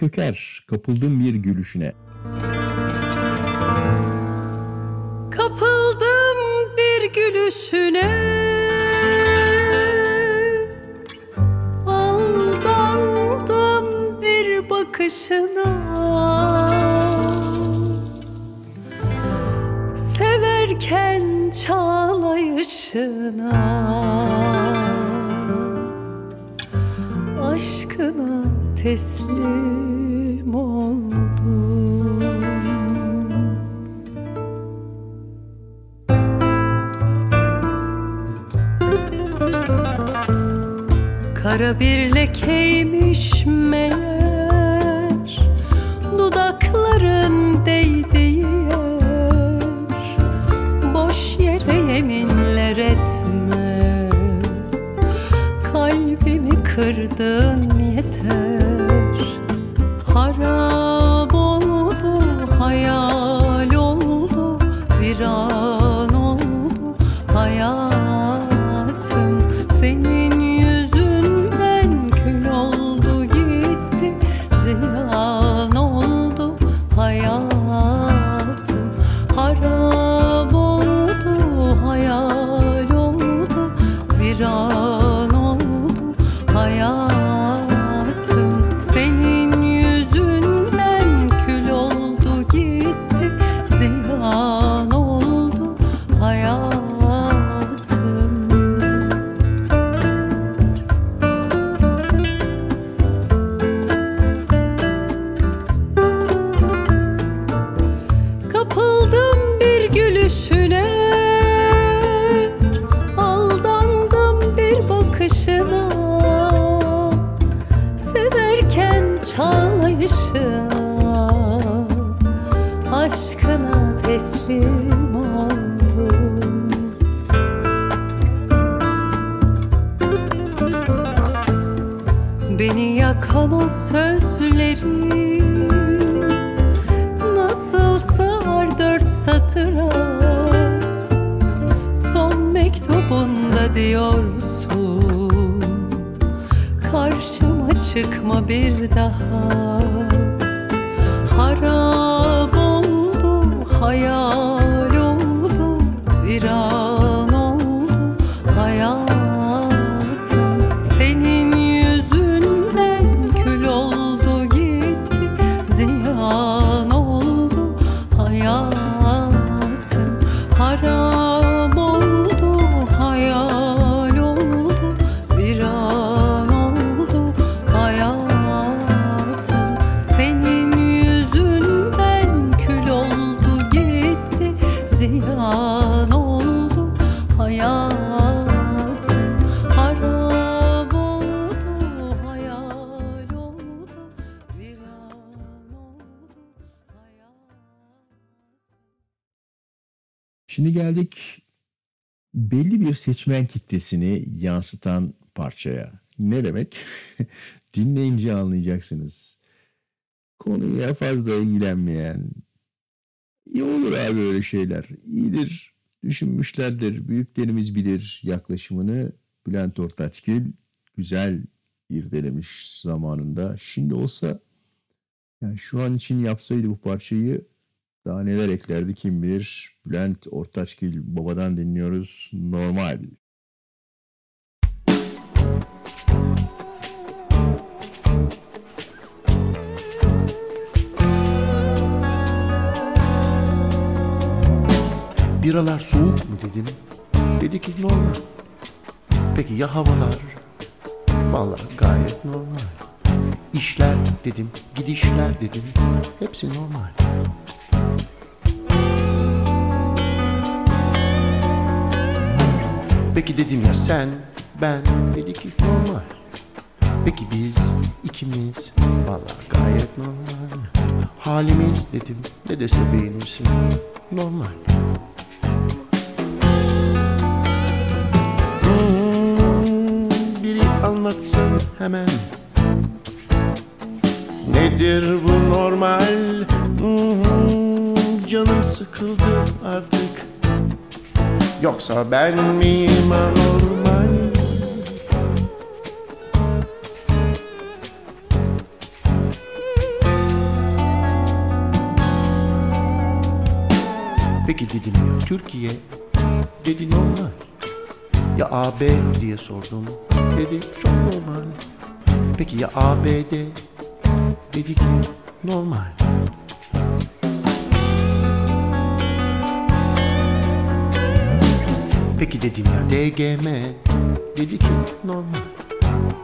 köker, kapıldım bir gülüşüne. Kapıldım bir gülüşüne. Aldandım bir bakışına. Severken çağlayışına. Aşkına teslim Kara bir lekeymiş meğer Dudakların değdiği yer. Boş yere yeminler etme Kalbimi kırdın yeter harap oldu, hayal oldu, viran. Çıkma bir daha seçmen kitlesini yansıtan parçaya. Ne demek? [LAUGHS] Dinleyince anlayacaksınız. Konuyla fazla ilgilenmeyen, iyi olur abi öyle şeyler. İyidir, düşünmüşlerdir, büyüklerimiz bilir yaklaşımını. Bülent Ortaçgil güzel irdelemiş zamanında. Şimdi olsa yani şu an için yapsaydı bu parçayı daha neler eklerdi kim bilir. Bülent Ortaçgil babadan dinliyoruz. Normal. Biralar soğuk mu dedim. Dedi ki normal. Peki ya havalar? Vallahi gayet normal. İşler dedim, gidişler dedim. Hepsi normal. Peki dedim ya sen, ben dedi ki normal. Peki biz ikimiz vallahi gayet normal. Halimiz dedim ne dese beğenirsin normal. Hmm, biri anlatsın hemen Nedir bu normal? Hmm, canım sıkıldı artık Yoksa ben miyim anormal? Peki dedim ya Türkiye Dedi normal. Ya AB diye sordum Dedi çok normal. Peki ya ABD Dedi ki normal Peki dedim ya DGM Dedi ki normal.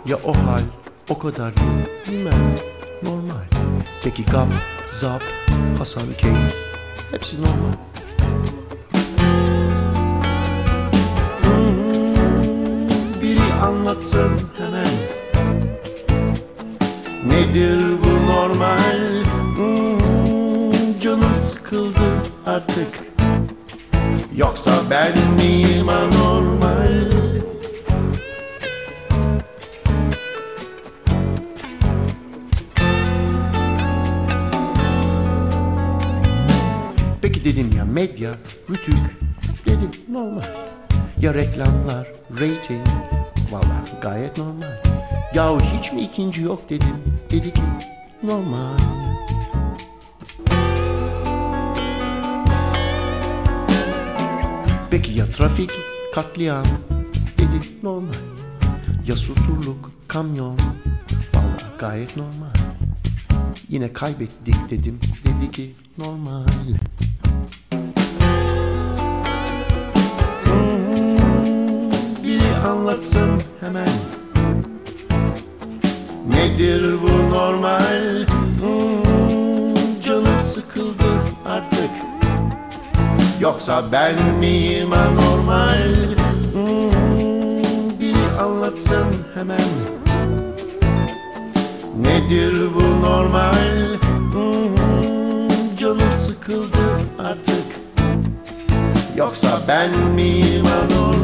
Ya o hal o kadar yıl bilmem normal. Peki GAP, ZAP, Hasan Keyif Hepsi normal. Hmm, Biri anlatsın hemen. Nedir bu normal? Hmm, canım sıkıldı artık Yoksa ben miyim anormal? Peki dedim ya medya, rütük Dedi normal. Ya reklamlar, rating Valla gayet normal. Yahu hiç mi ikinci yok dedim. Dedi ki normal Peki ya trafik, katliam? Dedi normal. Ya susurluk, kamyon? Valla gayet normal. Yine kaybettik dedim. Dedi ki normal. Hmm, Biri anlatsın hemen. Nedir bu normal? Hmm, canım sıkıldı artık Yoksa ben miyim anormal? Hmm, Biri anlatsın hemen. Nedir bu normal? Hmm, Canım sıkıldı artık. Yoksa ben miyim anormal?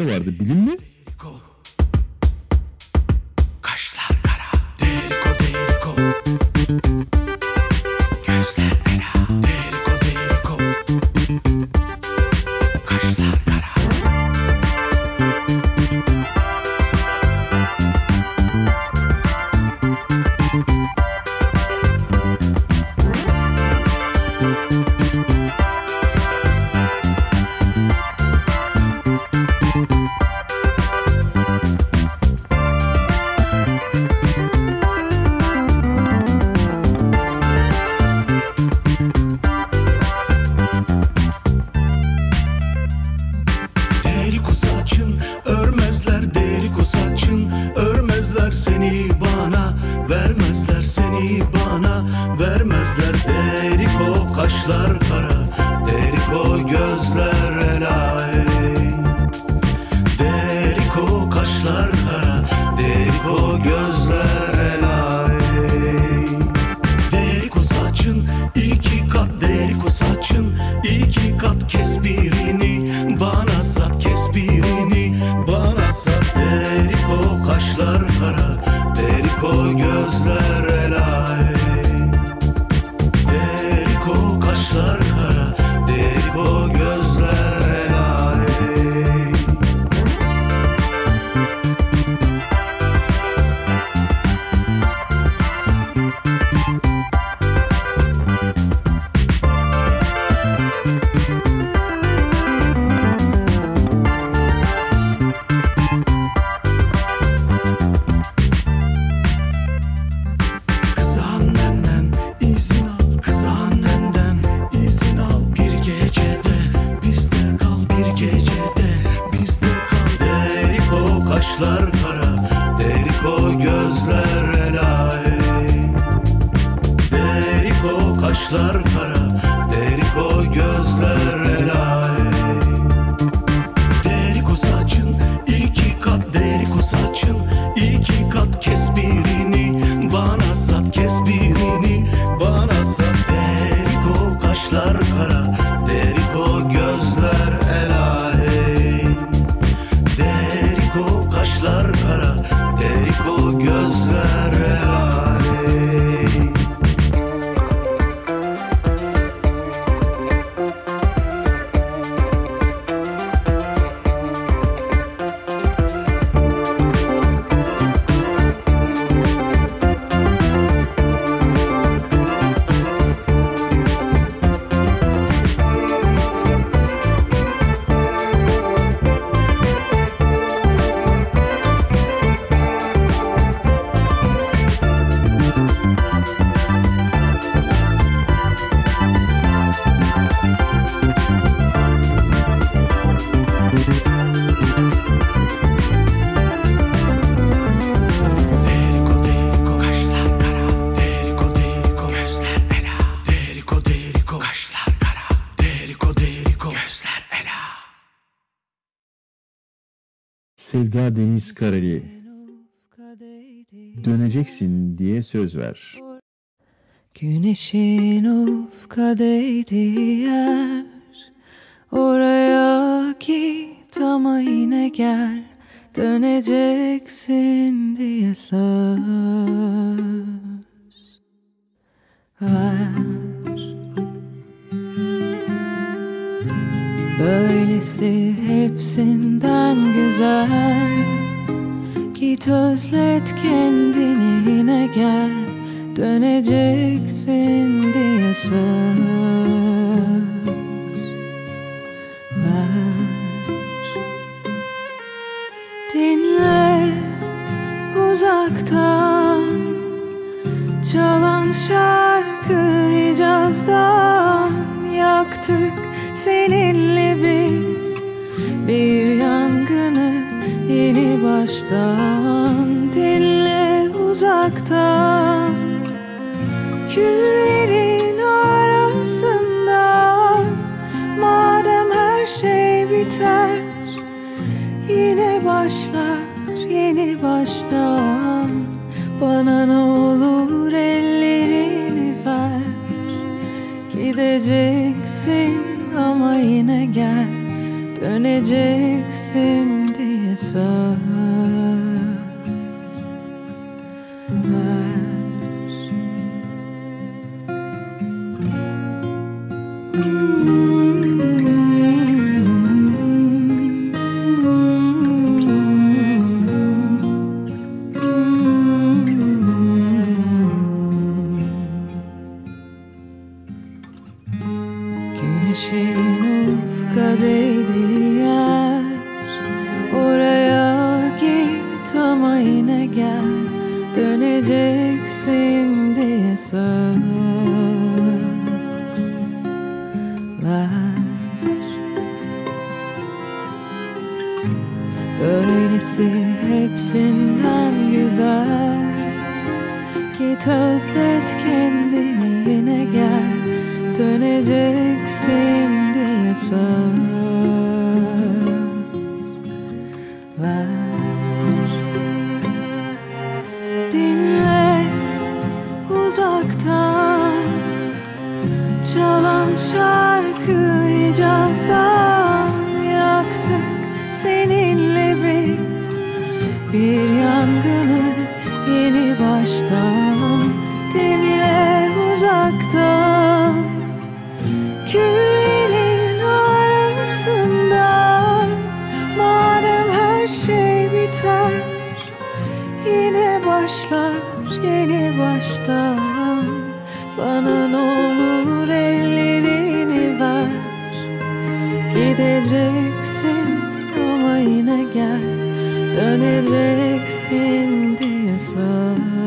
hadise vardı. Bilim Sevda Deniz Karali Döneceksin diye söz ver. Güneşin ufka değdiği yer Oraya git ama yine gel. Döneceksin diye söz Ver. Böylesi hepsinden güzel. Git özlet kendini yine gel. Döneceksin diye söz ver. Dinle uzaktan. Çalan şarkı icazdan Yaktık seninle biz bir yangını yeni baştan dinle uzaktan. Küllerin arasında madem her şey biter yine başlar yeni baştan. Bana ne olur ellerini ver gideceksin ama yine gel Döneceksin diye söz şey biter. Yine başlar yeni baştan. Bana ne olur ellerini ver. Gideceksin ama yine gel. Döneceksin diye söz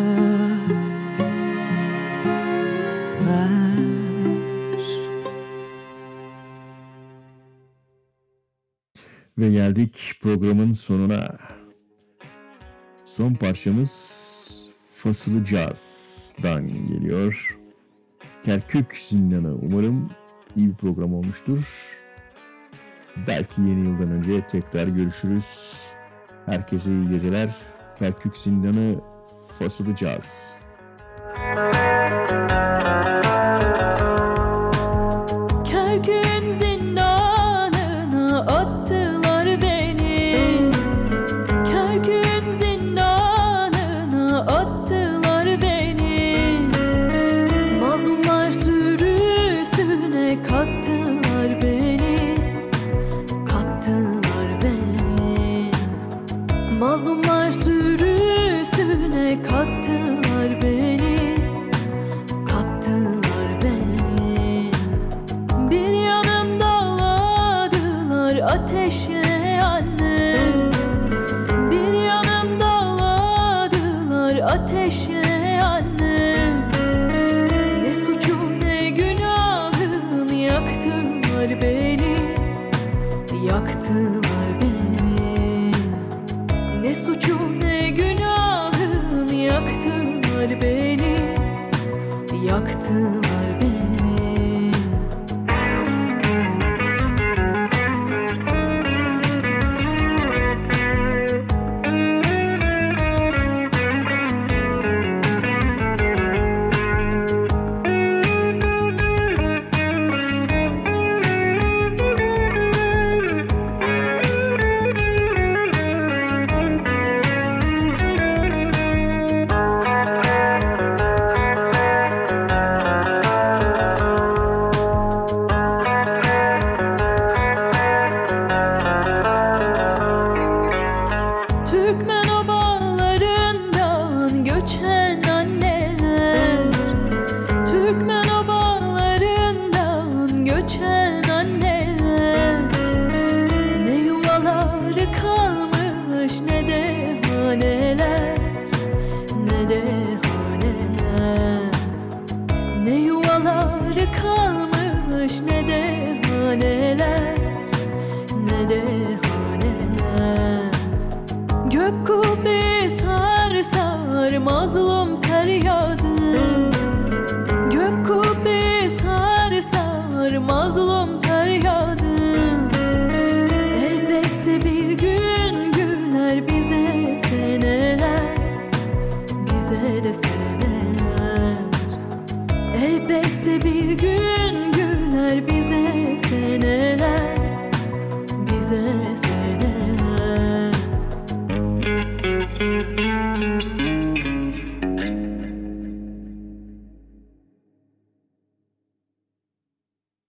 Ve geldik programın sonuna. Son parçamız Fasılı Caz'dan geliyor. Kerkük Zindanı. Umarım iyi bir program olmuştur. Belki yeni yıldan önce tekrar görüşürüz. Herkese iyi geceler. Kerkük Zindanı Fasılı Caz. Kerkün